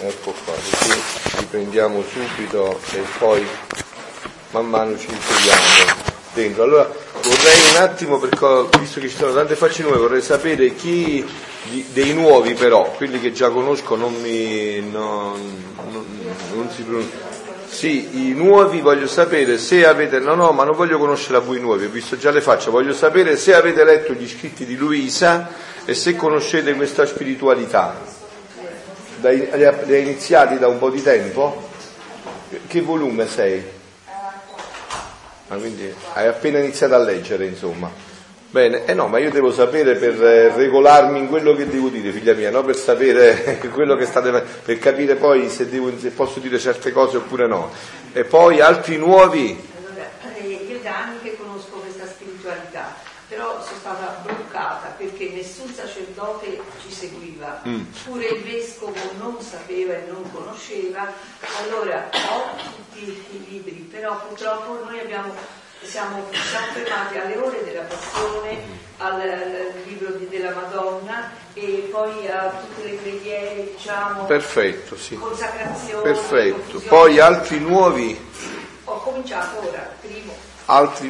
ecco qua, così riprendiamo subito e poi man mano ci inseriamo dentro. Allora vorrei un attimo, perché visto che ci sono tante facce nuove, vorrei sapere chi dei nuovi però, quelli che già conosco non mi non, non, non si pronuncia. Sì, i nuovi voglio sapere se avete, no no, ma non voglio conoscere a voi nuovi, ho visto già le facce, voglio sapere se avete letto gli scritti di Luisa e se conoscete questa spiritualità. Dai, li hai iniziati da un po' di tempo? Che volume sei? Ah, quindi hai appena iniziato a leggere, insomma. Bene, eh no, ma io devo sapere per eh, regolarmi in quello che devo dire, figlia mia, no? Per sapere quello che state per capire poi se, devo, se posso dire certe cose oppure no. E poi altri nuovi. Allora, eh, io da anni che conosco questa spiritualità, però sono stata bloccata perché nessun sacerdote ci seguiva, Mm. pure il vescovo non sapeva e non conosceva, allora ho tutti i libri, però purtroppo noi abbiamo, siamo, siamo fermati alle ore della passione, al, al libro di- della Madonna e poi a tutte le preghiere, diciamo, Perfetto, sì. consacrazione. Perfetto. Poi altri nuovi, Ho cominciato ora, primo. altri